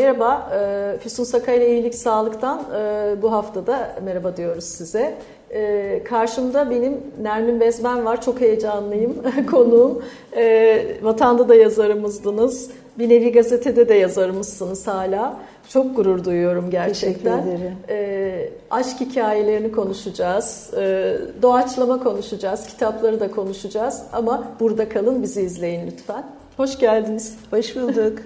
Merhaba, e, Füsun Sakay ile İyilik Sağlık'tan e, bu haftada merhaba diyoruz size. E, karşımda benim Nermin Bezmen var, çok heyecanlıyım konuğum. Vatanda da yazarımızdınız, bir nevi gazetede de yazarımızsınız hala. Çok gurur duyuyorum gerçekten. Teşekkür ederim. aşk hikayelerini konuşacağız, doğaçlama konuşacağız, kitapları da konuşacağız. Ama burada kalın, bizi izleyin lütfen. Hoş geldiniz. Hoş bulduk.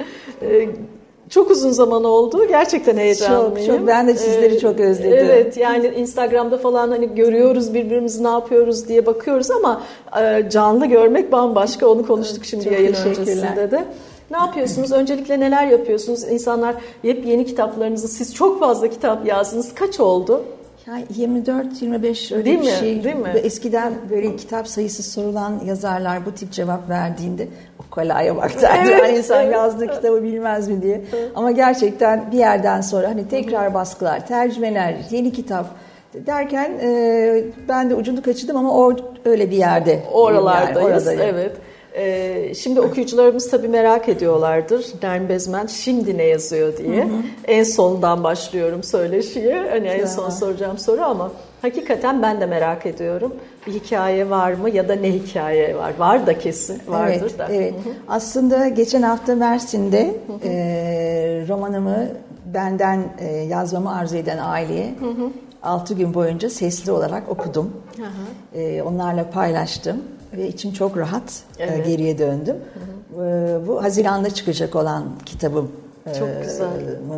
Çok uzun zaman oldu. Gerçekten heyecanlıyım. Çok, çok. Ben de sizleri ee, çok özledim. Evet yani Instagram'da falan hani görüyoruz birbirimizi ne yapıyoruz diye bakıyoruz ama e, canlı görmek bambaşka. Onu konuştuk şimdi çok yayın öncesinde de. Ne yapıyorsunuz? Öncelikle neler yapıyorsunuz? İnsanlar hep yeni kitaplarınızı, siz çok fazla kitap yazdınız. Kaç oldu? Yani 24-25 öyle Değil bir mi? şey. Değil mi? Eskiden böyle kitap sayısı sorulan yazarlar bu tip cevap verdiğinde o kolaya bak derdi. Evet, hani insan yazdığı kitabı bilmez mi diye. Evet. Ama gerçekten bir yerden sonra hani tekrar baskılar, tercümeler, yeni kitap derken e, ben de ucunu kaçırdım ama o öyle bir yerde. Oralardayız. Yani, evet. Ee, şimdi okuyucularımız tabii merak ediyorlardır. Nermin Bezmen şimdi ne yazıyor diye. Hı hı. En sondan başlıyorum söyleşiye. Hani en son soracağım soru ama hakikaten ben de merak ediyorum. Bir hikaye var mı ya da ne hikaye var? Var da kesin vardır evet, da. Evet. Hı hı. Aslında geçen hafta Mersin'de hı hı. E, romanımı benden e, yazmamı arzu eden aileye hı hı. 6 gün boyunca sesli olarak okudum. Hı hı. E, onlarla paylaştım ve içim çok rahat e, evet. geriye döndüm. Hı hı. Bu Haziran'da çıkacak olan kitabım çok e, güzel.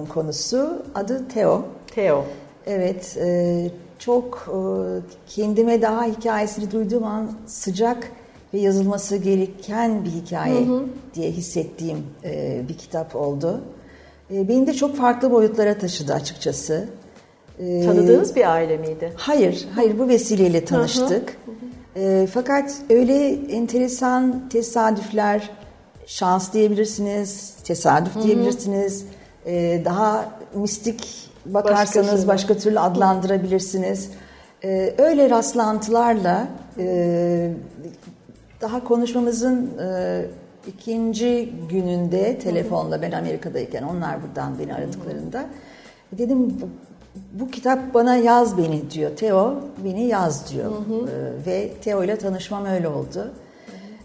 konusu adı Teo. Teo. Evet, e, çok kendime daha hikayesini duyduğum an sıcak ve yazılması gereken bir hikaye hı hı. diye hissettiğim bir kitap oldu. Beni de çok farklı boyutlara taşıdı açıkçası. Tanıdığınız bir aile miydi? Hayır, hayır bu vesileyle tanıştık. Hı hı. E, fakat öyle enteresan tesadüfler, şans diyebilirsiniz, tesadüf Hı-hı. diyebilirsiniz. E, daha mistik bakarsanız başka, başka türlü adlandırabilirsiniz. E, öyle rastlantılarla e, daha konuşmamızın e, ikinci gününde telefonla ben Amerika'dayken onlar buradan beni aradıklarında dedim bu kitap bana yaz beni diyor. Teo beni yaz diyor. Hı hı. Ee, ve Teo ile tanışmam öyle oldu.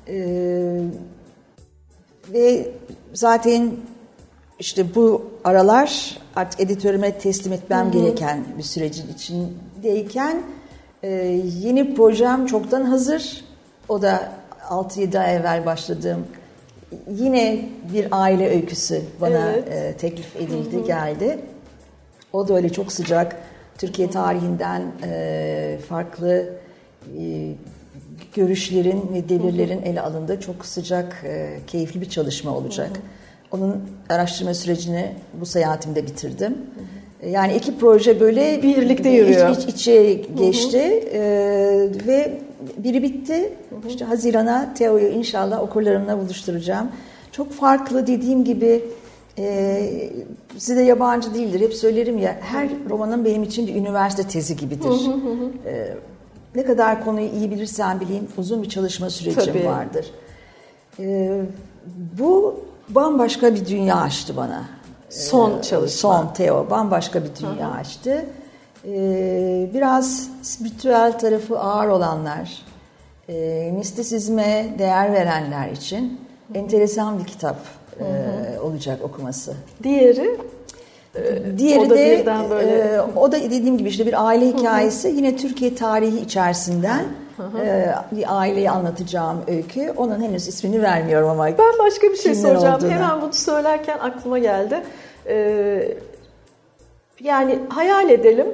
Ee, ve zaten işte bu aralar artık editörüme teslim etmem hı hı. gereken bir sürecin içindeyken e, yeni projem çoktan hazır. O da 6-7 ay evvel başladığım yine bir aile öyküsü bana evet. e, teklif edildi, hı hı. geldi. O da öyle çok sıcak. Türkiye tarihinden e, farklı e, görüşlerin ve devirlerin ele alındığı çok sıcak, e, keyifli bir çalışma olacak. Onun araştırma sürecini bu seyahatimde bitirdim. Yani iki proje böyle birlikte yürüyor. İç, iç içe geçti hı hı. Ee, ve biri bitti. Hı hı. İşte Haziran'a Teo'yu inşallah okurlarımla buluşturacağım. Çok farklı dediğim gibi e, size yabancı değildir. Hep söylerim ya her romanın benim için bir üniversite tezi gibidir. e, ne kadar konuyu iyi bilirsen bileyim uzun bir çalışma sürecim Tabii. vardır. E, bu bambaşka bir dünya açtı bana. Son ee, çalışma. Son Teo bambaşka bir dünya Hı-hı. açtı. Ee, biraz spiritüel tarafı ağır olanlar, e, mistisizme değer verenler için enteresan bir kitap e, olacak okuması. Diğeri? E, diğeri o da de böyle... e, o da dediğim gibi işte bir aile hikayesi hı hı. yine Türkiye tarihi içerisinden hı hı. E, bir aileyi anlatacağım öykü. Onun henüz ismini vermiyorum ama. Ben başka bir şey soracağım. Olduğuna. Hemen bunu söylerken aklıma geldi. Ee, yani hayal edelim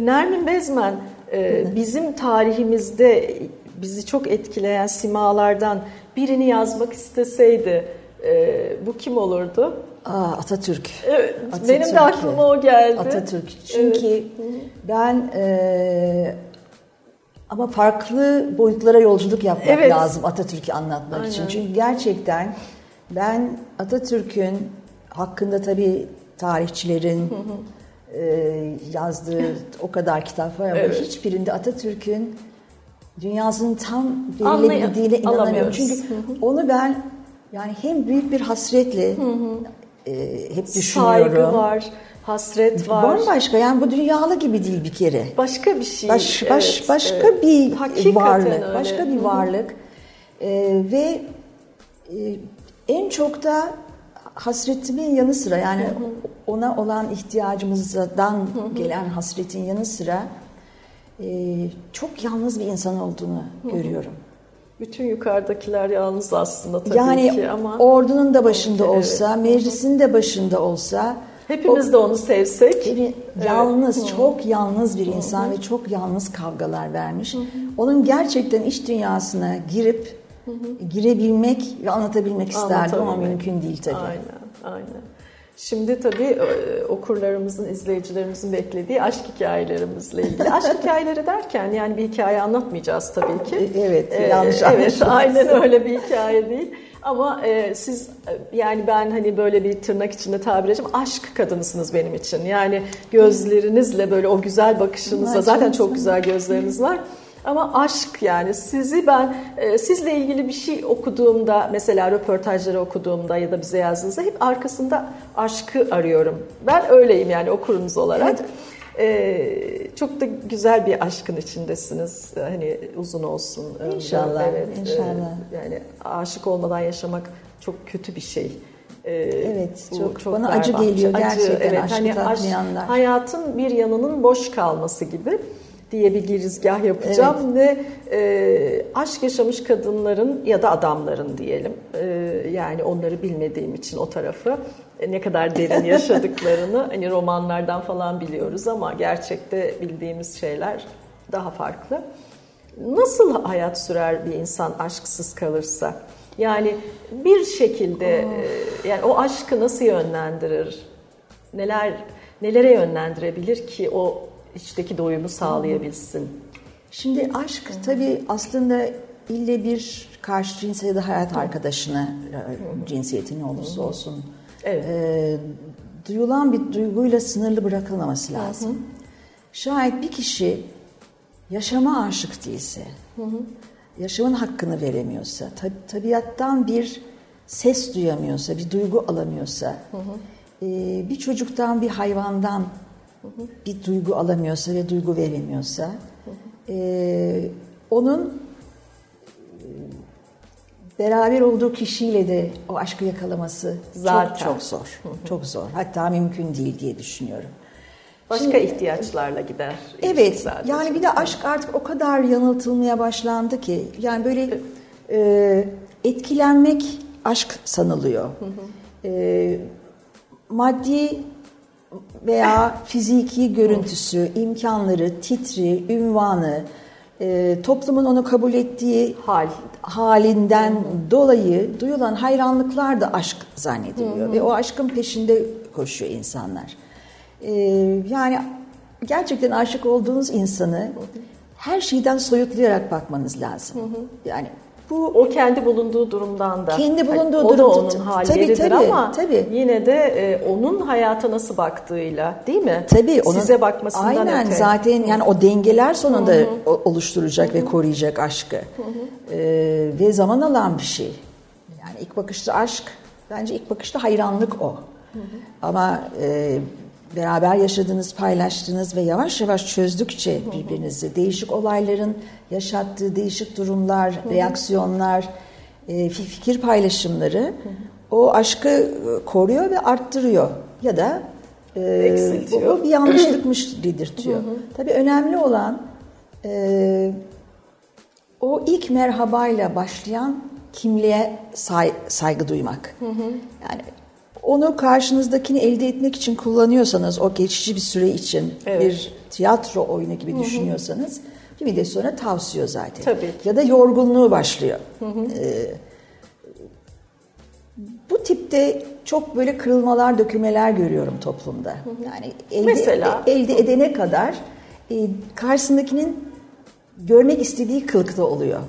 Nermin Bezmen e, bizim tarihimizde bizi çok etkileyen simalardan birini yazmak isteseydi e, bu kim olurdu? Aa, Atatürk. Evet, Atatürk. Benim de aklıma o geldi. Atatürk. Çünkü evet. ben e, ama farklı boyutlara yolculuk yapmak evet. lazım Atatürk'ü anlatmak Aynen. için. Çünkü gerçekten ben Atatürk'ün hakkında tabii tarihçilerin e, yazdığı o kadar kitap var ama evet. hiçbirinde Atatürk'ün dünyasının tam verilebildiğine inanamıyorum. Çünkü onu ben yani hem büyük bir hasretle hı hı. e, hep düşünüyorum. Saygı var, hasret var. Bambaşka yani bu dünyalı gibi değil bir kere. Başka bir şey. Baş, baş, evet, başka evet. bir Hakikaten varlık, öyle. başka bir Hı hı. varlık Ee, ve e, en çok da hasretimin yanı sıra yani ona olan ihtiyacımızdan gelen hasretin yanı sıra e, çok yalnız bir insan olduğunu görüyorum. Bütün yukarıdakiler yalnız aslında tabii yani ki ama ordunun da başında Evet. olsa, meclisin de başında olsa hepimiz de onu sevsek. bir yalnız, çok yalnız bir insan ve çok yalnız kavgalar vermiş. Onun gerçekten iç dünyasına girip girebilmek ve anlatabilmek isterdim ama mümkün değil tabii. Aynen, aynen. Şimdi tabii e, okurlarımızın, izleyicilerimizin beklediği aşk hikayelerimizle ilgili. Aşk hikayeleri derken yani bir hikaye anlatmayacağız tabii ki. E, evet, Ee, yanlış Evet, aynen öyle bir hikaye değil. Ama e, siz e, yani ben hani böyle bir tırnak içinde tabir edeceğim aşk kadınısınız benim için. Yani gözlerinizle böyle o güzel bakışınızla zaten çok güzel gözleriniz var. Ama aşk yani sizi ben e, sizle ilgili bir şey okuduğumda mesela röportajları okuduğumda ya da bize yazdığınızda hep arkasında aşkı arıyorum. Ben öyleyim yani okurunuz olarak. E, çok da güzel bir aşkın içindesiniz. Hani uzun olsun. ömrü. İnşallah, Evet, inşallah. e, yani aşık olmadan yaşamak çok kötü bir şey. E, Evet, bu çok- bana acı geliyor gerçekten evet, aşkı hani aşk- hayatın bir yanının boş kalması gibi diye bir girizgah yapacağım ve e, aşk yaşamış kadınların ya da adamların diyelim e, yani onları bilmediğim için o tarafı e, ne kadar derin yaşadıklarını hani romanlardan falan biliyoruz ama gerçekte bildiğimiz şeyler daha farklı. Nasıl hayat sürer bir insan aşksız kalırsa? Yani bir şekilde e, yani o aşkı nasıl yönlendirir? Neler nelere yönlendirebilir ki o içteki doyumu sağlayabilsin? Şimdi aşk tabii aslında ille bir karşı cinsel ya da hayat arkadaşına e, cinsiyeti ne olursa olsun Evet. e, duyulan bir duyguyla sınırlı bırakılmaması lazım. Şayet bir kişi yaşama aşık değilse, yaşamın hakkını veremiyorsa, tab- tabiattan bir ses duyamıyorsa, bir duygu alamıyorsa, e, bir çocuktan bir hayvandan bir duygu alamıyorsa ve duygu veremiyorsa, e, onun beraber olduğu kişiyle de o aşkı yakalaması Zaten. çok çok zor. Çok zor. Hatta mümkün değil diye düşünüyorum. Başka Şimdi- ihtiyaçlarla gider. Evet. sadece. Yani bir de aşk artık o kadar yanıltılmaya başlandı ki yani böyle e, etkilenmek aşk sanılıyor. E, maddi veya fiziki görüntüsü, imkanları, titri, ünvanı, e, toplumun onu kabul ettiği hal. halinden dolayı duyulan hayranlıklar da aşk zannediliyor ve o aşkın peşinde koşuyor insanlar. Ee, yani gerçekten aşık olduğunuz insanı her şeyden soyutlayarak bakmanız lazım. Yani bu O kendi bulunduğu durumdan da. Kendi bulunduğu o da durum- onun tabii, halleridir tabii, ama tabii. yine de e, onun hayata nasıl baktığıyla değil mi? Tabii onun Size bakmasından aynen öte. zaten yani o dengeler sonunda o- oluşturacak ve koruyacak aşkı Ee, ve zaman alan bir şey. Yani ilk bakışta aşk bence ilk bakışta hayranlık o. Ama e, beraber yaşadığınız, paylaştığınız ve yavaş yavaş çözdükçe birbirinizi değişik olayların yaşattığı değişik durumlar, reaksiyonlar, e, fi- fikir paylaşımları o aşkı e, koruyor ve arttırıyor ya da e, bu, bu bir yanlışlıkmış dedirtiyor. Tabii önemli olan e, o ilk merhabayla başlayan kimliğe say- saygı duymak. Yani onu karşınızdakini elde etmek için kullanıyorsanız o geçici bir süre için Evet. bir tiyatro oyunu gibi düşünüyorsanız bir müddet sonra tavsiyor zaten. Tabii. Ya da yorgunluğu başlıyor. Ee, bu tipte çok böyle kırılmalar, dökülmeler görüyorum toplumda. Yani elde, Mesela? elde edene kadar e, karşısındakinin görmek istediği kılıkta oluyor.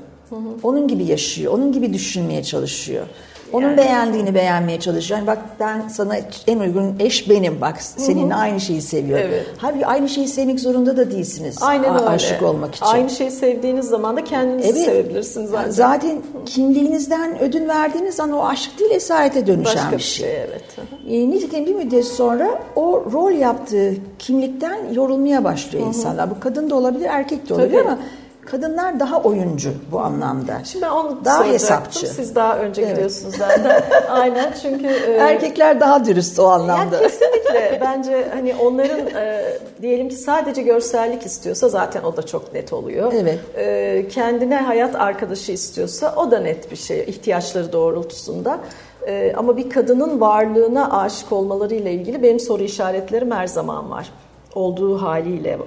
Onun gibi yaşıyor, onun gibi düşünmeye çalışıyor. Onun Yani- beğendiğini beğenmeye çalışıyor. Yani bak ben sana en uygun eş benim. Bak seninle aynı şeyi seviyorum. Evet. Halbuki aynı şeyi sevmek zorunda da değilsiniz. Aynen öyle. Aşık olmak için. Aynı şeyi sevdiğiniz zaman da kendinizi Evet. sevebilirsiniz zaten. Zaten kimliğinizden ödün verdiğiniz an o aşk değil esarete dönüşen Başka bir şey. şey evet. Hı hı. E, nitekim bir müddet sonra o rol yaptığı kimlikten yorulmaya başlıyor insanlar. Bu kadın da olabilir, erkek de olabilir Tabii. ama kadınlar daha oyuncu bu anlamda. Şimdi ben onu Daha hesapçı. Siz daha önce Evet. gidiyorsunuz benden. Aynen çünkü e, Erkekler daha dürüst o anlamda. Yani kesinlikle bence hani onların e, diyelim ki sadece görsellik istiyorsa zaten o da çok net oluyor. Evet. E, kendine hayat arkadaşı istiyorsa o da net bir şey ihtiyaçları doğrultusunda. E, ama bir kadının varlığına aşık olmalarıyla ilgili benim soru işaretlerim her zaman var. Olduğu haliyle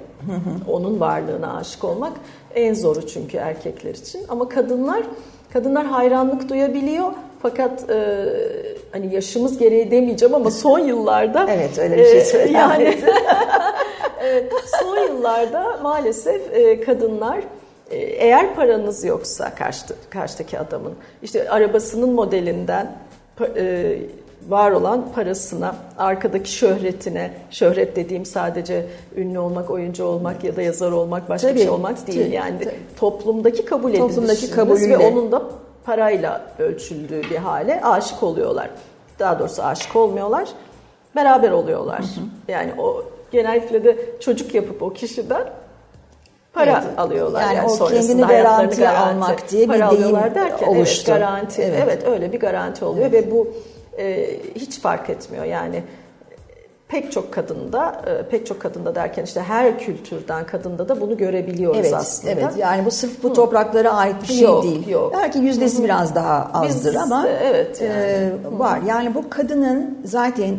onun varlığına aşık olmak en zoru çünkü erkekler için. Ama kadınlar kadınlar hayranlık duyabiliyor. Fakat e, hani yaşımız gereği demeyeceğim ama son yıllarda Evet, öyle bir şey e, söyledim. Yani evet, son yıllarda maalesef e, kadınlar e, eğer paranız yoksa karşı, karşıdaki adamın işte arabasının modelinden e, var olan parasına, arkadaki şöhretine, şöhret dediğim sadece ünlü olmak, oyuncu olmak ya da yazar olmak, başka bir Tabii, şey olmak değil. tabii, yani tabii. toplumdaki kabul Toplumdaki kabulüyle. ve onun da parayla ölçüldüğü bir hale aşık oluyorlar. Daha doğrusu aşık olmuyorlar, beraber oluyorlar. Yani o genellikle de çocuk yapıp o kişiden para Evet. alıyorlar. Yani Yani, o kendini garantiye almak diye bir deyim derken, oluştu. Evet, garanti. Evet. Evet. öyle bir garanti oluyor ve bu e, hiç fark etmiyor. Yani pek çok kadında, e, pek çok kadında derken işte her kültürden kadında da bunu görebiliyoruz Evet, aslında. evet. Yani bu sırf bu topraklara ait bir şey Yok, değil. yok. Belki yüzdesi biraz daha azdır Biz ama de, evet, e, var. Yani bu kadının zaten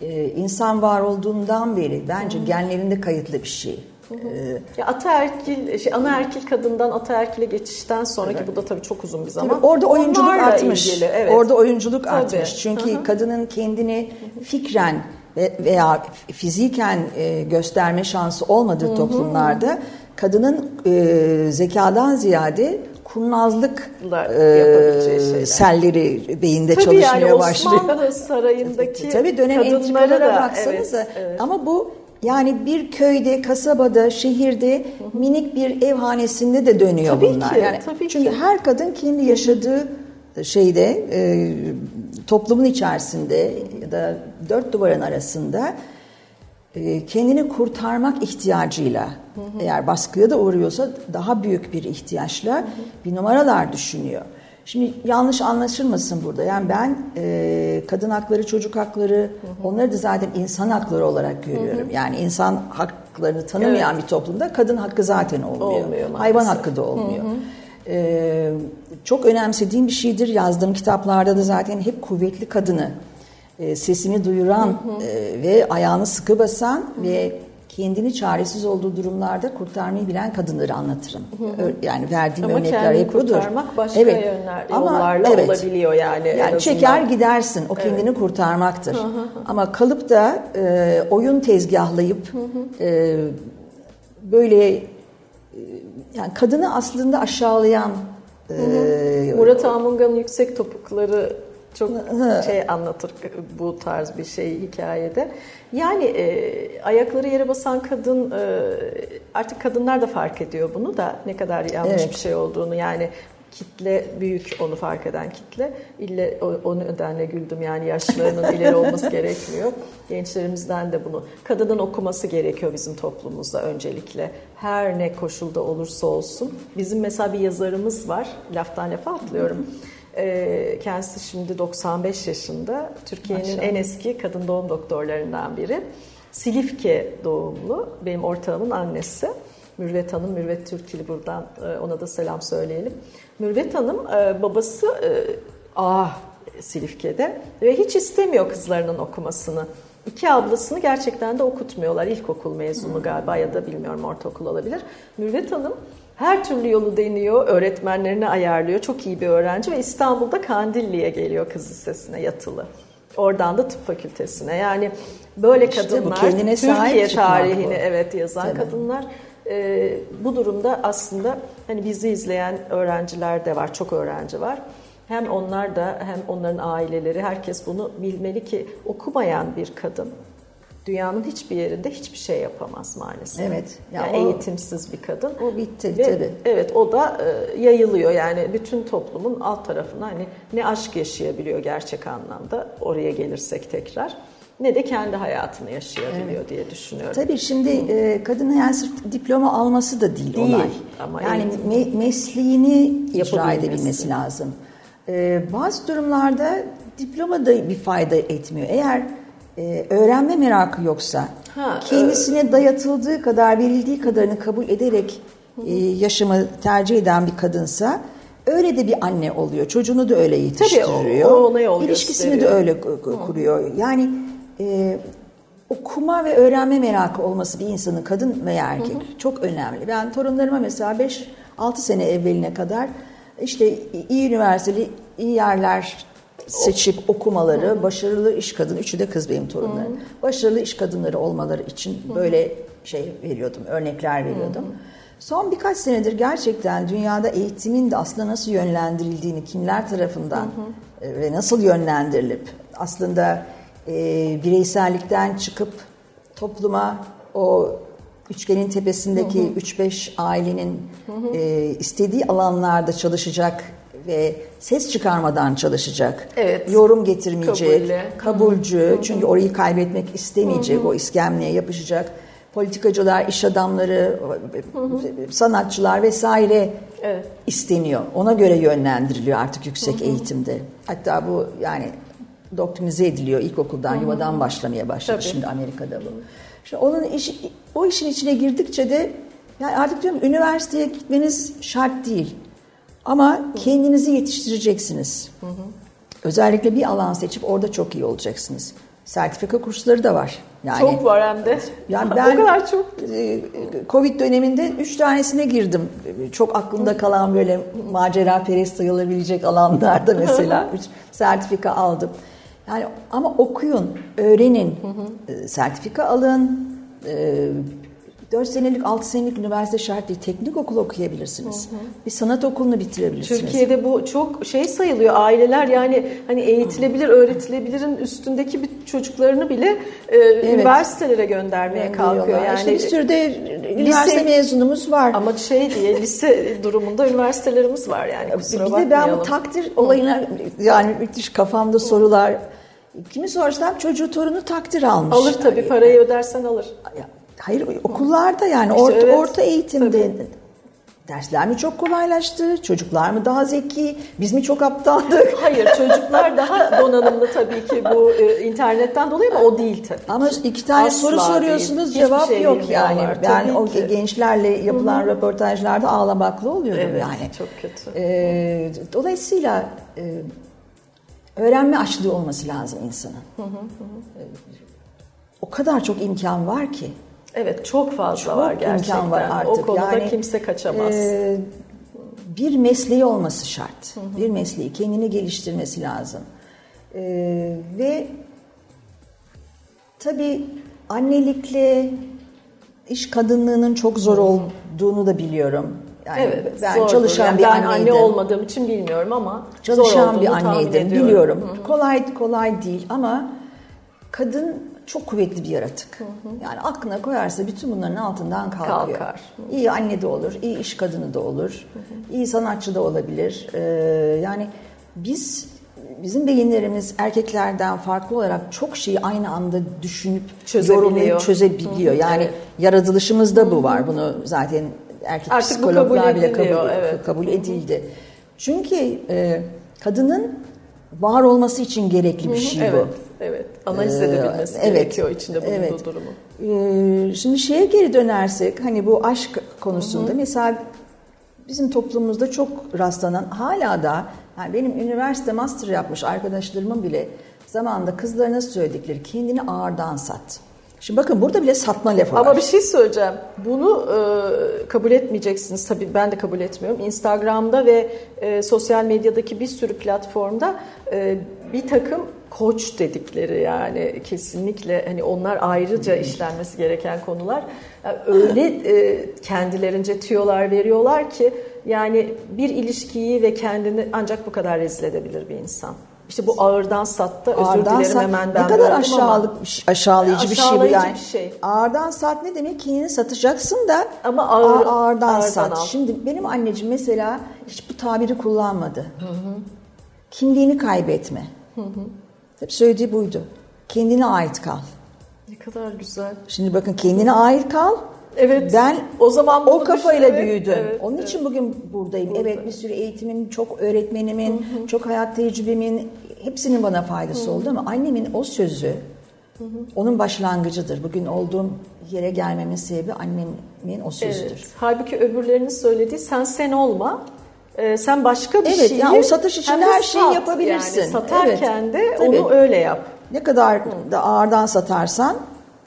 e, insan var olduğundan beri bence genlerinde kayıtlı bir şey. E, Ya ataerkil, şey, anaerkil kadından ataerkile geçişten sonraki bu da tabii çok uzun bir zaman. Tabii orada oyunculuk Onlarla artmış. ilgili, evet. Orada oyunculuk Tabii. artmış. Çünkü Hı hı. kadının kendini fikren ve- veya fiziken e, gösterme şansı olmadığı toplumlarda kadının e, zekadan ziyade yapabileceği şeyler. selleri beyinde Tabii çalışmaya yani başlıyor. Osmanlı sarayındaki Tabii dönem da, baksanıza. evet, evet. Ama bu yani bir köyde, kasabada, şehirde minik bir ev hanesinde de dönüyor Tabii bunlar. ki, yani tabii çünkü ki. her kadın kendi yaşadığı şeyde e, toplumun içerisinde ya da dört duvarın arasında e, kendini kurtarmak ihtiyacıyla eğer baskıya da uğruyorsa daha büyük bir ihtiyaçla bir numaralar düşünüyor. Şimdi yanlış anlaşılmasın burada. Yani ben e, kadın hakları, çocuk hakları onları da zaten insan hakları olarak görüyorum. Yani insan haklarını tanımayan bir toplumda kadın hakkı zaten olmuyor. Olmuyor maalesef. Hayvan hakkı da olmuyor. Ee, çok önemsediğim bir şeydir. Yazdığım kitaplarda da zaten hep kuvvetli kadını, e, sesini duyuran e, ve ayağını sıkı basan ve kendini çaresiz olduğu durumlarda kurtarmayı bilen kadınları anlatırım. Ö- Yani verdiğim Ama örnekler hep budur. kurtarmak başka yönler, yollarla olabiliyor yani Yani çeker gidersin. O kendini kurtarmaktır. Ama kalıp da e, oyun tezgahlayıp e, böyle e, yani kadını aslında aşağılayan e, Murat Amunga'nın yüksek topukları çok şey anlatır bu tarz bir şey hikayede. Yani e, ayakları yere basan kadın e, artık kadınlar da fark ediyor bunu da ne kadar yanlış Evet. bir şey olduğunu yani kitle büyük onu fark eden kitle. İlle o, o nedenle güldüm yani yaşlarının ileri olması gerekmiyor. Gençlerimizden de bunu. Kadının okuması gerekiyor bizim toplumumuzda öncelikle. Her ne koşulda olursa olsun. Bizim mesela bir yazarımız var. Laftan lafa atlıyorum. Ee, kendisi şimdi 95 yaşında. Türkiye'nin en eski kadın doğum doktorlarından biri. Silifke doğumlu. Benim ortağımın annesi. Mürvet Hanım, Mürvet Türkili buradan e, ona da selam söyleyelim. Mürvet Hanım e, babası e, ah Silifke'de ve hiç istemiyor kızlarının okumasını. İki ablasını gerçekten de okutmuyorlar. İlkokul mezunu galiba ya da bilmiyorum ortaokul olabilir. Mürvet Hanım her türlü yolu deniyor, öğretmenlerini ayarlıyor. Çok iyi bir öğrenci ve İstanbul'da Kandilli'ye geliyor kız lisesine yatılı. Oradan da tıp fakültesine. Yani böyle İşte bu kadınlar kendine Türkiye tarihini bu. evet yazan Tabii. kadınlar e, bu durumda aslında hani bizi izleyen öğrenciler de var, çok öğrenci var. hem onlar da hem onların aileleri herkes bunu bilmeli ki okumayan bir kadın dünyanın hiçbir yerinde hiçbir şey yapamaz maalesef. Evet. Yani, yani o, eğitimsiz bir kadın. O bitti Ve, tabii. Evet o da e, yayılıyor yani bütün toplumun alt tarafına hani ne aşk yaşayabiliyor gerçek anlamda oraya gelirsek tekrar ne de kendi hayatını yaşayabiliyor evet. diye düşünüyorum. Tabii şimdi e, kadının yani sırf diploma alması da değil, değil olay. Ama yani me- mesleğini icra edebilmesi lazım. E, bazı durumlarda diploma da bir fayda etmiyor. Eğer e, öğrenme merakı yoksa, ha, kendisine e- dayatıldığı kadar, verildiği kadarını kabul ederek e, yaşamı tercih eden bir kadınsa öyle de bir anne oluyor. Çocuğunu da öyle yetiştiriyor. Tabii o, o İlişkisini de öyle kuruyor. Yani e, okuma ve öğrenme merakı olması bir insanın kadın veya erkek hı hı. çok önemli. Ben torunlarıma mesela 5-6 sene evveline kadar işte iyi üniversiteli, iyi yerler seçip okumaları, hı başarılı iş kadını, üçü de kız benim torunlarım. Başarılı iş kadınları olmaları için hı böyle şey veriyordum, örnekler veriyordum. Hı. Son birkaç senedir gerçekten dünyada eğitimin de aslında nasıl yönlendirildiğini, kimler tarafından hı hı. E, ve nasıl yönlendirilip aslında e, bireysellikten çıkıp topluma o üçgenin tepesindeki 3-5 ailenin hı hı. E, istediği alanlarda çalışacak ve ses çıkarmadan çalışacak. Evet. Yorum getirmeyecek, Kabulle. kabulcü. Hı hı. Çünkü orayı kaybetmek istemeyecek, hı hı. o iskemleye yapışacak. Politikacılar, iş adamları, hı hı. sanatçılar vesaire evet. isteniyor. Ona göre yönlendiriliyor artık yüksek hı hı. eğitimde. Hatta bu yani doktrinize ediliyor ilkokuldan, Hı-hı. yuvadan başlamaya başladı Tabii. şimdi Amerika'da bu. İşte onun iş, o işin içine girdikçe de yani artık diyorum üniversiteye gitmeniz şart değil. Ama kendinizi yetiştireceksiniz. Özellikle bir alan seçip orada çok iyi olacaksınız. Sertifika kursları da var. Yani, çok var hem de. Yani ben o kadar çok. E, Covid döneminde üç tanesine girdim. Çok aklımda kalan böyle macera perest sayılabilecek alanlarda mesela üç sertifika aldım. Yani ama okuyun, öğrenin, hı hı. E, sertifika alın. E, 4 senelik, 6 senelik üniversite şart değil. Teknik okul okuyabilirsiniz. Hı hı. Bir sanat okulunu bitirebilirsiniz. Türkiye'de bu çok şey sayılıyor. Aileler yani hani eğitilebilir, öğretilebilirin üstündeki bir çocuklarını bile e, evet. üniversitelere göndermeye kalkıyor. Yani işte bir sürü de üniversite lise, mezunumuz var. Ama şey diye lise durumunda üniversitelerimiz var yani. Kusura bir de ben bu takdir olayına yani müthiş kafamda sorular Kimi sorsam çocuğu torunu takdir almış. Alır tabii parayı ödersen alır. Hayır okullarda yani işte orta, evet, orta eğitimde tabii. dersler mi çok kolaylaştı? Çocuklar mı daha zeki? Biz mi çok aptaldık? Hayır çocuklar daha donanımlı tabii ki bu e, internetten dolayı ama o değil tabii. Ama iki tane Asla soru soruyorsunuz değil. cevap şey yok yani. Ben o ki. gençlerle yapılan Hı-hı. röportajlarda ağlamaklı oluyorum evet, yani. çok kötü. Ee, dolayısıyla e, öğrenme açlığı olması lazım insanın. Hı hı hı. O kadar çok imkan var ki. Evet çok fazla çok var gerçekten. imkan var artık. O konuda yani, kimse kaçamaz. E, bir mesleği olması şart. Hı hı. Bir mesleği kendini geliştirmesi lazım. E, ve tabii annelikle iş kadınlığının çok zor olduğunu da biliyorum. Yani evet, ben zordur. çalışan yani bir ben anneydim. anne olmadığım için bilmiyorum ama çalışan bir anneydim biliyorum. Hı-hı. Kolay kolay değil ama kadın çok kuvvetli bir yaratık. Hı hı. Yani aklına koyarsa bütün bunların altından kalkıyor. Kalkar. Hı. İyi anne de olur, iyi iş kadını da olur, hı hı. iyi sanatçı da olabilir. Ee, yani biz bizim beyinlerimiz erkeklerden farklı olarak çok şeyi aynı anda düşünüp yorumlayıp çözebiliyor. Hı hı. Yani evet. yaratılışımızda bu var. Bunu zaten erkek Artık psikologlar kabul bile kabul, evet. kabul edildi. Çünkü e, kadının var olması için gerekli bir şey evet, bu. Evet, analiz ee, edebilmesi evet, gerekiyor içinde bulunduğu evet. durumu. Ee, şimdi şeye geri dönersek, hani bu aşk konusunda Hı-hı. mesela bizim toplumumuzda çok rastlanan, hala da yani benim üniversite master yapmış arkadaşlarımın bile zamanında kızlarına söyledikleri kendini ağırdan sat. Şimdi bakın burada bile satma lafı var. Ama bir şey söyleyeceğim. Bunu e, kabul etmeyeceksiniz. Tabii ben de kabul etmiyorum. Instagram'da ve e, sosyal medyadaki bir sürü platformda e, bir takım koç dedikleri yani kesinlikle hani onlar ayrıca işlenmesi gereken konular. Yani öyle e, kendilerince tüyolar veriyorlar ki yani bir ilişkiyi ve kendini ancak bu kadar rezil edebilir bir insan. İşte bu ağırdan satta özür Ağırdan dilerim sat, hemen ben ne kadar aşağılık, ama. aşağılayıcı bir şey bu Aşağılayıcı yani. bir şey. Ağırdan sat ne demek? Kendini satacaksın da Ama ağır- ağırdan, ağırdan sat. al. Şimdi benim anneciğim mesela hiç bu tabiri kullanmadı. Kimliğini kaybetme. Hep söylediği buydu. Kendine ait kal. Ne kadar güzel. Şimdi bakın kendine ait kal. Evet. Ben O zaman o kafayla düşün- evet, büyüdüm. evet, Onun evet. için bugün buradayım. Evet bir sürü eğitimin, çok öğretmenimin, çok hayat tecrübemin hepsinin bana faydası oldu ama annemin o sözü onun başlangıcıdır. Bugün olduğum yere gelmemin sebebi annemin o sözüdür. Evet. Halbuki öbürlerinin söylediği sen sen olma. Ee, sen başka bir Evet, şeyi yani o satış için her şeyi sat. yapabilirsin. Yani satarken Evet, de tabii. onu öyle yap. Ne kadar da ağırdan satarsan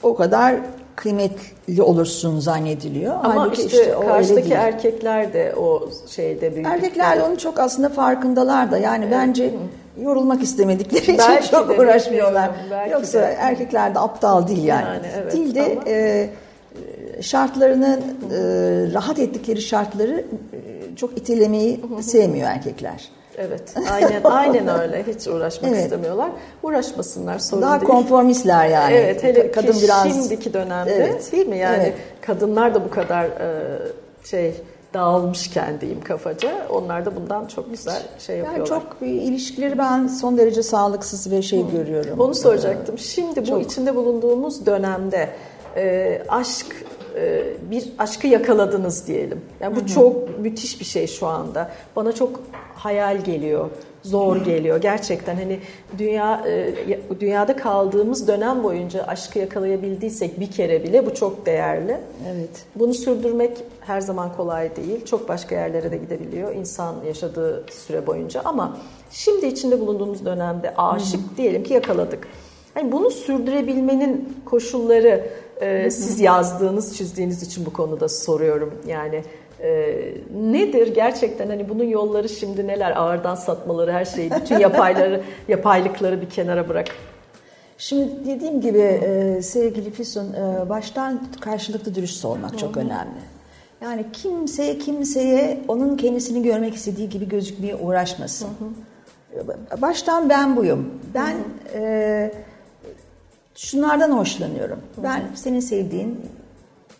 o kadar kıymetli olursun zannediliyor. Ama Halbuki işte, o öyle karşıdaki erkekler de o şeyde büyük. Erkekler de onun çok aslında farkındalar da yani bence yorulmak istemedikleri için Belki çok de, uğraşmıyorlar. belki Yoksa de. erkekler de aptal değil yani. Yani evet, değil de ama- e, şartlarını e, rahat ettikleri şartları e, çok itelemeyi sevmiyor erkekler. Evet. Aynen aynen öyle. Hiç uğraşmak Evet. istemiyorlar. Uğraşmasınlar sorun Daha değil. konformistler yani. Evet hele kadın ki biraz şimdiki dönemde Evet, değil mi? Yani evet. kadınlar da bu kadar e, şey dağılmışken diyeyim kafaca. Onlar da bundan çok güzel şey yani yapıyorlar. çok e, ilişkileri ben son derece sağlıksız ve şey görüyorum. Onu soracaktım. Şimdi bu Çok. içinde bulunduğumuz dönemde e, aşk bir aşkı yakaladınız diyelim. Yani bu çok müthiş bir şey şu anda. Bana çok hayal geliyor, zor geliyor gerçekten. Hani dünya e, ya- dünyada kaldığımız dönem boyunca aşkı yakalayabildiysek bir kere bile bu çok değerli. Evet. Bunu sürdürmek her zaman kolay değil. Çok başka yerlere de gidebiliyor insan yaşadığı süre boyunca ama şimdi içinde bulunduğumuz dönemde aşık diyelim ki yakaladık. Yani bunu sürdürebilmenin koşulları e, siz yazdığınız, çizdiğiniz için bu konuda soruyorum. Yani e, nedir gerçekten hani bunun yolları şimdi neler? Ağırdan satmaları, her şeyi, bütün yapayları, yapaylıkları bir kenara bırak. Şimdi dediğim gibi e, sevgili Füsun e, baştan karşılıklı dürüst olmak çok önemli. Yani kimseye kimseye onun kendisini görmek istediği gibi gözükmeye uğraşmasın. Baştan ben buyum. Ben e, şunlardan hoşlanıyorum. Ben senin sevdiğin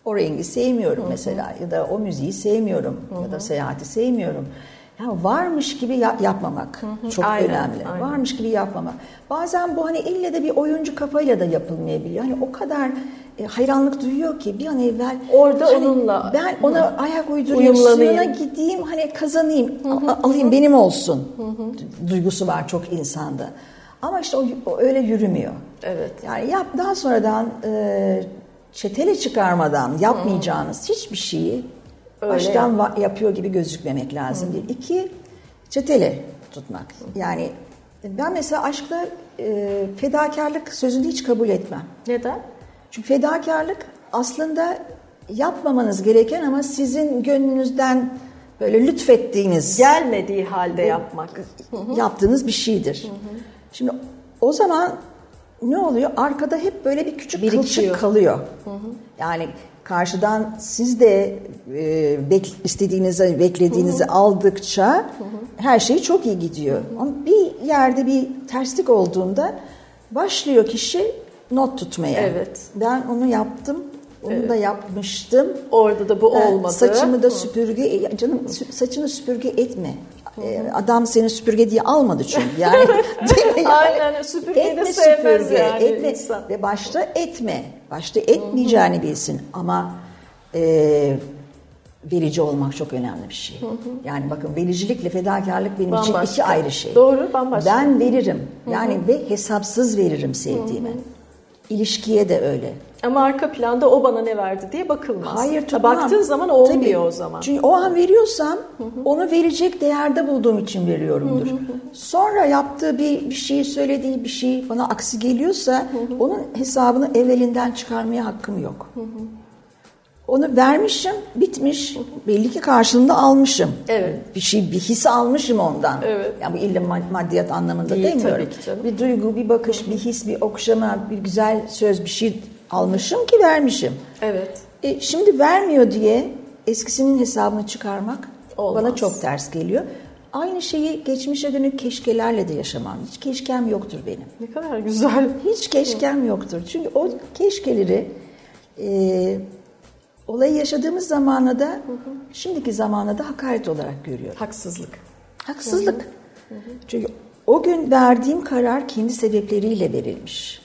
o rengi sevmiyorum mesela ya da o müziği sevmiyorum ya da seyahati sevmiyorum. Ya varmış gibi ya- yapmamak çok Aynen, önemli. aynen. Varmış gibi yapmamak. Bazen bu hani ille de bir oyuncu kafayla da yapılmayabiliyor. Hani o kadar e, hayranlık duyuyor ki bir an evvel Orada hani onunla- ben ona ayak uydurayım, suyuna gideyim, hani kazanayım, a- alayım benim olsun duygusu var çok insanda. Ama işte o, o öyle yürümüyor. Evet. Yani yap daha sonradan e, çetele çıkarmadan yapmayacağınız hiçbir şeyi Öyle baştan va- yapıyor gibi gözükmemek lazım değil. İki, çetele tutmak. Yani ben mesela aşkta e, fedakarlık sözünü hiç kabul etmem. Neden? Çünkü fedakarlık aslında yapmamanız gereken ama sizin gönlünüzden böyle lütfettiğiniz Gelmediği halde yapmak. yaptığınız bir şeydir. Şimdi o zaman ne oluyor? Arkada hep böyle bir küçük Birikiyor. kılçık kalıyor. Yani karşıdan siz de e, bek, istediğinizi, beklediğinizi aldıkça her şey çok iyi gidiyor. Ama bir yerde bir terslik olduğunda başlıyor kişi not tutmaya. Evet. Ben onu yaptım, onu da yapmıştım. Orada da bu olmadı. Saçımı da süpürge, e, canım saçını süpürge etme. E, Adam seni süpürge diye almadı çünkü. Yani, değil mi? Yani Aynen, süpürgeyi de etme sevmez süpürge, yani etme. insan. Ve başta etme. Başta etmeyeceğini bilsin. Ama e, verici olmak çok önemli bir şey. Yani bakın vericilikle fedakarlık benim için Bambaşka. iki ayrı şey. Doğru, bambaşka. Ben veririm. Yani ve hesapsız veririm sevdiğime. İlişkiye de öyle. Ama arka planda o bana ne verdi diye bakılmaz. Hayır, Ha, Baktığın zaman olmuyor Tabii. o zaman. Çünkü o an veriyorsam onu verecek değerde bulduğum için veriyorumdur. Sonra yaptığı bir, bir şey, söylediği bir şey bana aksi geliyorsa onun hesabını evvelinden çıkarmaya hakkım yok. Onu vermişim, bitmiş. Belli ki karşılığında almışım. Evet. Bir şey, bir his almışım ondan. Evet. Yani bu illa mad- maddiyat anlamında Değil, demiyorum. tabii ki canım. Bir duygu, bir bakış, bir his, bir okşama, bir güzel söz, bir şey almışım ki vermişim. Evet. E, şimdi vermiyor diye eskisinin hesabını çıkarmak Olmaz. bana çok ters geliyor. Aynı şeyi geçmişe dönük keşkelerle de yaşamam. Hiç keşkem yoktur benim. Ne kadar güzel. Hiç keşkem yoktur. Çünkü o keşkeleri e, olayı yaşadığımız zamana da şimdiki zamana da hakaret olarak görüyorum. Haksızlık. Haksızlık. Çünkü o gün verdiğim karar kendi sebepleriyle verilmiş.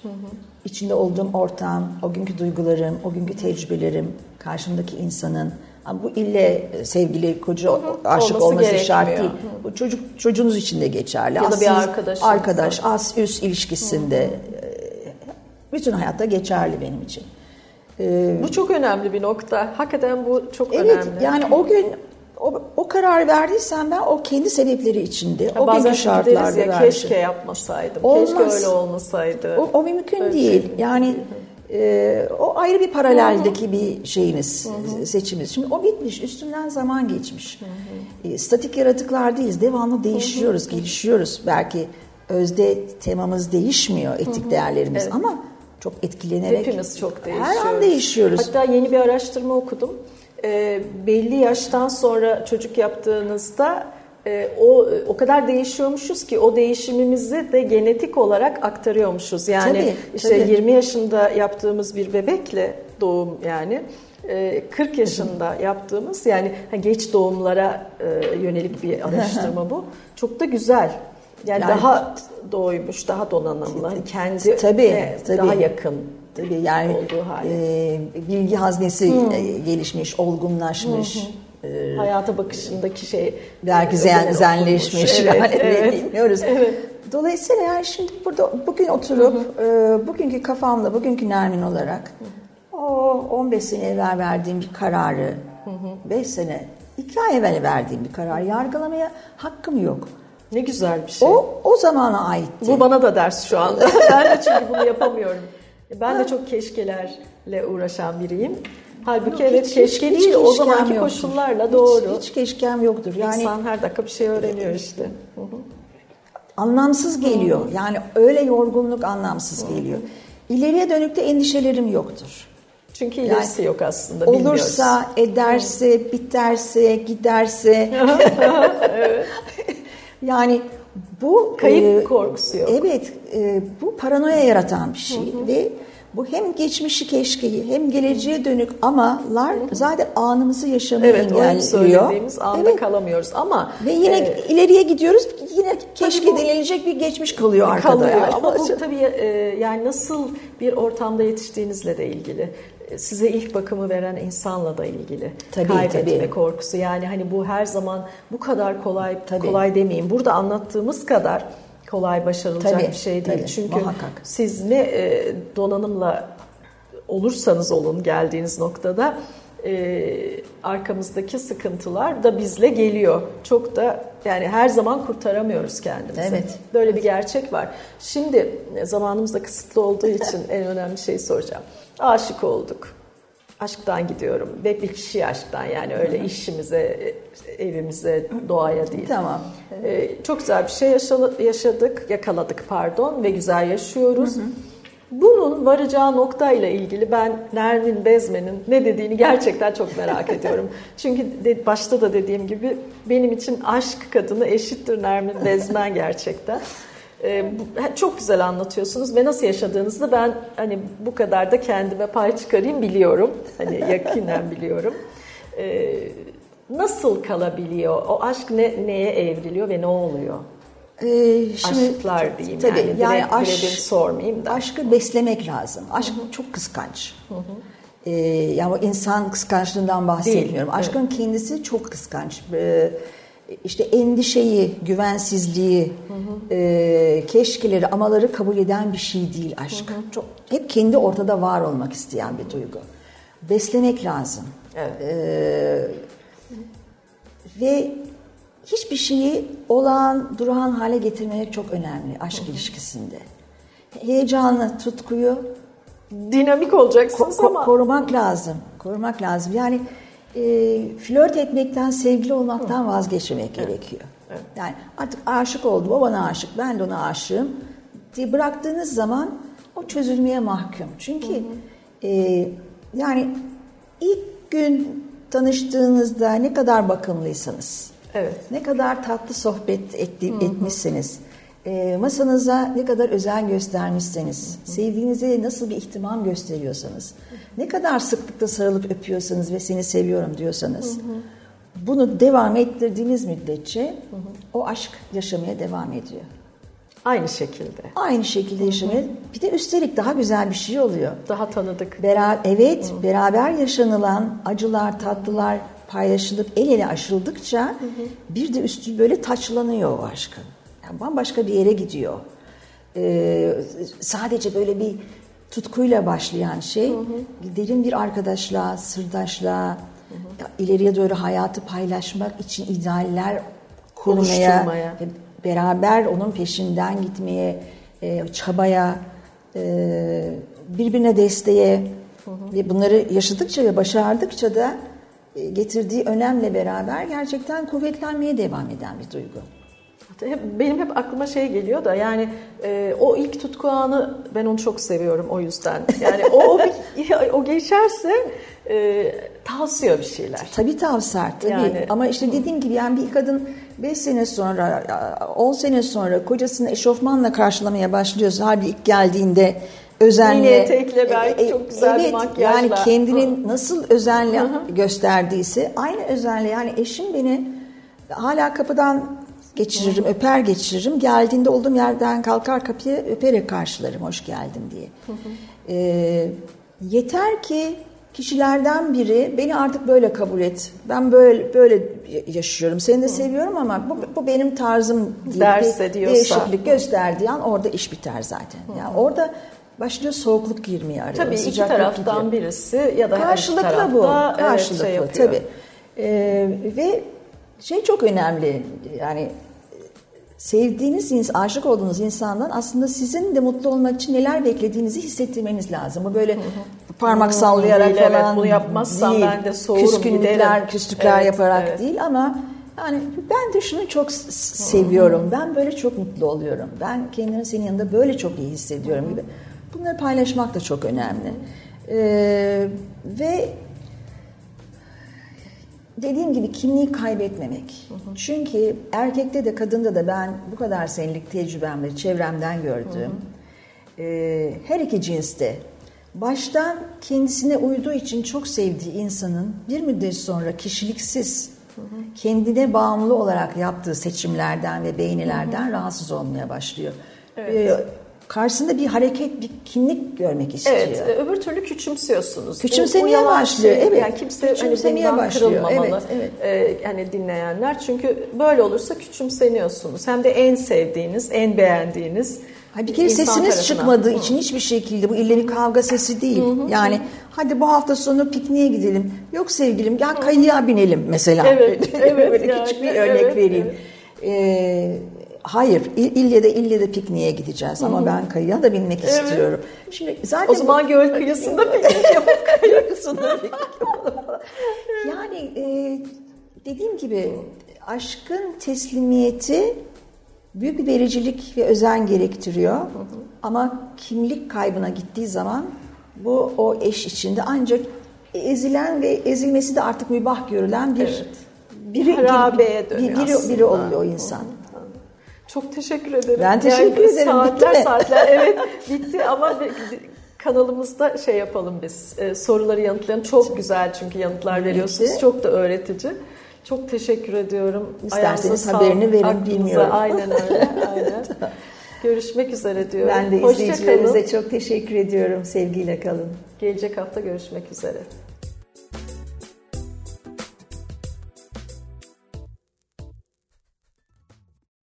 İçinde olduğum ortam, o günkü duygularım, o günkü tecrübelerim, karşımdaki insanın ama bu ille sevgili koca aşık Olması olması, şart değil. Bu çocuk çocuğunuz için de geçerli. Ya da bir arkadaşınız arkadaş, as üst ilişkisinde e, bütün hayatta geçerli benim için. Bu çok önemli bir nokta. Hakikaten bu çok Evet önemli. yani o gün o, o karar verdiysen ben o kendi sebepleri içinde, Ya o bazen günkü şartlarda ya vermişim. keşke yapmasaydım. Olmaz. Keşke öyle olmasaydı. O, o mümkün Öyle değil. şey. Yani e, o ayrı bir paraleldeki bir şeyimiz, seçimiz. Şimdi o bitmiş, üstünden zaman geçmiş. E, statik yaratıklar değiliz, devamlı değişiyoruz, gelişiyoruz. Belki özde temamız değişmiyor, etik değerlerimiz Evet. ama çok etkilenerek Hepimiz çok değişiyoruz. her an değişiyoruz. Hatta yeni bir araştırma okudum. Ee, belli yaştan sonra çocuk yaptığınızda e, o o kadar değişiyormuşuz ki o değişimimizi de genetik olarak aktarıyormuşuz. Yani Tabii, işte tabii. 20 yaşında yaptığımız bir bebekle doğum yani e, 40 yaşında yaptığımız yani geç doğumlara e, yönelik bir araştırma bu. Çok da güzel. Yani, Yani- daha doymuş, daha donanımlı, kendi Tabii, tabii. daha yakın Tabii yani e, bilgi haznesi e, gelişmiş, olgunlaşmış. e, hayata bakışındaki şey belki zen, zenleşmiş olmuş. yani Evet, evet. bilmiyoruz. Evet. Dolayısıyla yani şimdi burada bugün oturup e, bugünkü kafamla, bugünkü Nermin olarak o 15 sene evvel verdiğim bir kararı, 5 sene, 2 ay evvel verdiğim bir karar yargılamaya hakkım yok. Ne güzel bir şey. O o zamana aitti. Bu bana da ders şu anda. ben de çünkü bunu yapamıyorum. Ben de çok keşkelerle uğraşan biriyim. Halbuki evet Hiç- keşke hiç değil o keşkem zamanki yoktur. koşullarla Hiç- doğru. Hiç, keşkem yoktur. Yani İnsan her dakika bir şey öğreniyor işte. Hı hı. anlamsız geliyor. Yani öyle yorgunluk anlamsız geliyor. İleriye dönük de endişelerim yoktur. Çünkü ilerisi yok aslında bilmiyoruz. Olursa, ederse, biterse, giderse. yani bu Kayıp e, korkusu yok. Evet, e, bu paranoya yaratan bir şey ve bu hem geçmişi keşkeyi hem geleceğe dönük amalar zaten anımızı yaşamayı Evet engelliyor. söylediğimiz anda Evet. kalamıyoruz ama Ve yine e, ileriye gidiyoruz. Yine keşke bu- denilecek bir geçmiş kalıyor arkada. kalıyor. yani. Ama bu tabii e, yani nasıl bir ortamda yetiştiğinizle de ilgili. E, Size ilk bakımı veren insanla da ilgili. Tabii, Kaybetme tabii. korkusu. Yani hani bu her zaman bu kadar kolay Tabii. kolay demeyeyim. Burada anlattığımız kadar kolay başarılacak Tabii, bir şey değil. tabii, Çünkü muhakkak. siz ne e, donanımla olursanız olun geldiğiniz noktada e, arkamızdaki sıkıntılar da bizle geliyor. Çok da yani her zaman kurtaramıyoruz kendimizi. Evet. Böyle bir gerçek var. Şimdi e, zamanımız da kısıtlı olduğu için en önemli şeyi soracağım. Aşık olduk. Aşktan gidiyorum. Ve bir kişi aşktan yani öyle işimize, evimize, doğaya değil. Tamam. Ee, çok güzel bir şey yaşadık, yakaladık pardon ve güzel yaşıyoruz. Bunun varacağı noktayla ilgili ben Nermin Bezmen'in ne dediğini gerçekten çok merak ediyorum. Çünkü de, başta da dediğim gibi benim için aşk kadını eşittir Nermin Bezmen gerçekten. Ee, bu- çok güzel anlatıyorsunuz ve nasıl yaşadığınızı da ben hani bu kadar da kendime pay çıkarayım biliyorum. Hani yakinen biliyorum. Ee, nasıl kalabiliyor? O aşk ne, neye evriliyor ve ne oluyor? Ee, şimdi, Aşklar diyeyim tabii, yani. yani Direkt birebir sormayayım da. Aşkı beslemek lazım. Aşk çok kıskanç. Ee, yani insan kıskançlığından bahsetmiyorum. Değil, Aşkın kendisi çok kıskanç. Ee, işte endişeyi, güvensizliği, e, keşkeleri, amaları kabul eden bir şey değil aşk. Çok hep kendi ortada var olmak isteyen bir duygu. Beslemek lazım. Evet. Ee, ve hiçbir şeyi olağan, durağan hale getirmek çok önemli aşk ilişkisinde. Heyecanı, tutkuyu Dinamik olacaksınız ko- ama korumak lazım. Korumak lazım. Yani e, flört etmekten, sevgili olmaktan vazgeçmemek gerekiyor. Yani artık aşık oldum, o bana aşık, ben de ona aşığım diye bıraktığınız zaman o çözülmeye mahkum. Çünkü e, yani ilk gün tanıştığınızda ne kadar bakımlıysanız, Evet. ne kadar tatlı sohbet etti, etmişseniz, e, masanıza ne kadar özen göstermişseniz, sevdiğinize nasıl bir ihtimam gösteriyorsanız, ne kadar sıklıkla sarılıp öpüyorsanız ve seni seviyorum diyorsanız, bunu devam ettirdiğiniz müddetçe o aşk yaşamaya devam ediyor. aynı şekilde. Aynı şekilde yaşamaya, bir de üstelik daha güzel bir şey oluyor. Daha tanıdık. Bera evet, beraber yaşanılan acılar, tatlılar paylaşılıp el ele aşıldıkça bir de üstü böyle taçlanıyor o aşkın. Yani bambaşka bir yere gidiyor. Ee, sadece böyle bir tutkuyla başlayan şey derin bir arkadaşlığa, sırdaşlığa, ileriye doğru hayatı paylaşmak için idealler kurmaya, beraber onun peşinden gitmeye, e, çabaya, e, birbirine desteğe ve bunları yaşadıkça ve başardıkça da e, getirdiği önemle beraber gerçekten kuvvetlenmeye devam eden bir duygu. Hep, benim hep aklıma şey geliyor da yani e, o ilk tutku anı ben onu çok seviyorum o yüzden. Yani o o, bir- o geçerse e, tavsiyor bir şeyler. Tabii tavsar tabii Yani- ama işte dediğim gibi yani bir kadın 5 sene sonra 10 sene sonra kocasını eşofmanla karşılamaya başlıyorsa halbuki ilk geldiğinde özenle Mini etekle belki çok güzel bir evet, makyajla. yani kendini nasıl özenle gösterdiyse aynı özenle yani eşim beni hala kapıdan geçiririm, öper geçiririm. Geldiğinde olduğum yerden kalkar kapıya öperek karşılarım hoş geldin diye. Ee, yeter ki kişilerden biri beni artık böyle kabul et. Ben böyle böyle yaşıyorum. Seni de seviyorum ama bu, bu benim tarzım diye Derse bir diyorsa. değişiklik gösterdiği an orada iş biter zaten. Yani orada başlıyor soğukluk girmeye arıyor. Tabii iki taraftan gidiyor. birisi ya da Karşılıklı bu. evet, Karşılıklı şey yapıyor. tabii. Ee, ve şey çok önemli yani sevdiğiniz, aşık olduğunuz insandan aslında sizin de mutlu olmak için neler beklediğinizi hissettirmeniz lazım. Bu böyle parmak sallayarak değil, evet. falan Bunu yapmazsam değil. ben de soğurum, Küskünlükler, giderim. küslükler Evet, yaparak evet. değil ama yani ben de şunu çok seviyorum. Ben böyle çok mutlu oluyorum. Ben kendimi senin yanında böyle çok iyi hissediyorum gibi. Bunları paylaşmak da çok önemli. Ee, ve dediğim gibi kimliği kaybetmemek. Çünkü erkekte de kadında da ben bu kadar senelik tecrübemle, çevremden gördüğüm e, her iki cinste baştan kendisine uyduğu için çok sevdiği insanın bir müddet sonra kişiliksiz, kendine bağımlı olarak yaptığı seçimlerden ve beğenilerden rahatsız olmaya başlıyor. E, karşısında bir hareket, bir kimlik görmek istiyor. Evet, e, öbür türlü küçümsüyorsunuz. Küçümsemeye bu yalan başlıyor, şey. evet. Yani kimse hani Küçümsemeye bundan başlıyor, kırılmamalı. evet, E, hani dinleyenler. Çünkü böyle olursa küçümseniyorsunuz. Hem de en sevdiğiniz, en beğendiğiniz Ha bir kere sesiniz tarafından. çıkmadığı için hiçbir şekilde bu ille bir kavga sesi değil. Yani hadi bu hafta sonu pikniğe gidelim. Yok sevgilim gel kayığa binelim mesela. Evet, evet Böyle yani, küçük bir örnek evet, vereyim. evet. Ee, hayır il- ille de ille de pikniğe gideceğiz ama ben kayığa da binmek Evet. istiyorum. Şimdi zaten O zaman göl kıyısında piknik yapıp kayıyorsunlar. yani e, dediğim gibi aşkın teslimiyeti büyük bir vericilik ve özen gerektiriyor. Ama kimlik kaybına gittiği zaman bu o eş içinde ancak ezilen ve ezilmesi de artık mübah görülen bir Evet. biri, Harabeye dönüyor biri, biri aslında. oluyor o insan. Çok teşekkür ederim. Ben teşekkür ederim. Saatler Bitti saatler evet bitti ama kanalımızda şey yapalım biz. e, soruları yanıtlayalım. Çok güzel çünkü yanıtlar veriyorsunuz. Çok da öğretici. Çok teşekkür ediyorum. İsterseniz Ayağınıza haberini verin, aklınıza. bilmiyorum. Aynen öyle. Aynen. Görüşmek üzere diyorum. Ben de Hoşça izleyicilerimize kalın. çok teşekkür ediyorum. Sevgiyle kalın. Gelecek hafta görüşmek üzere.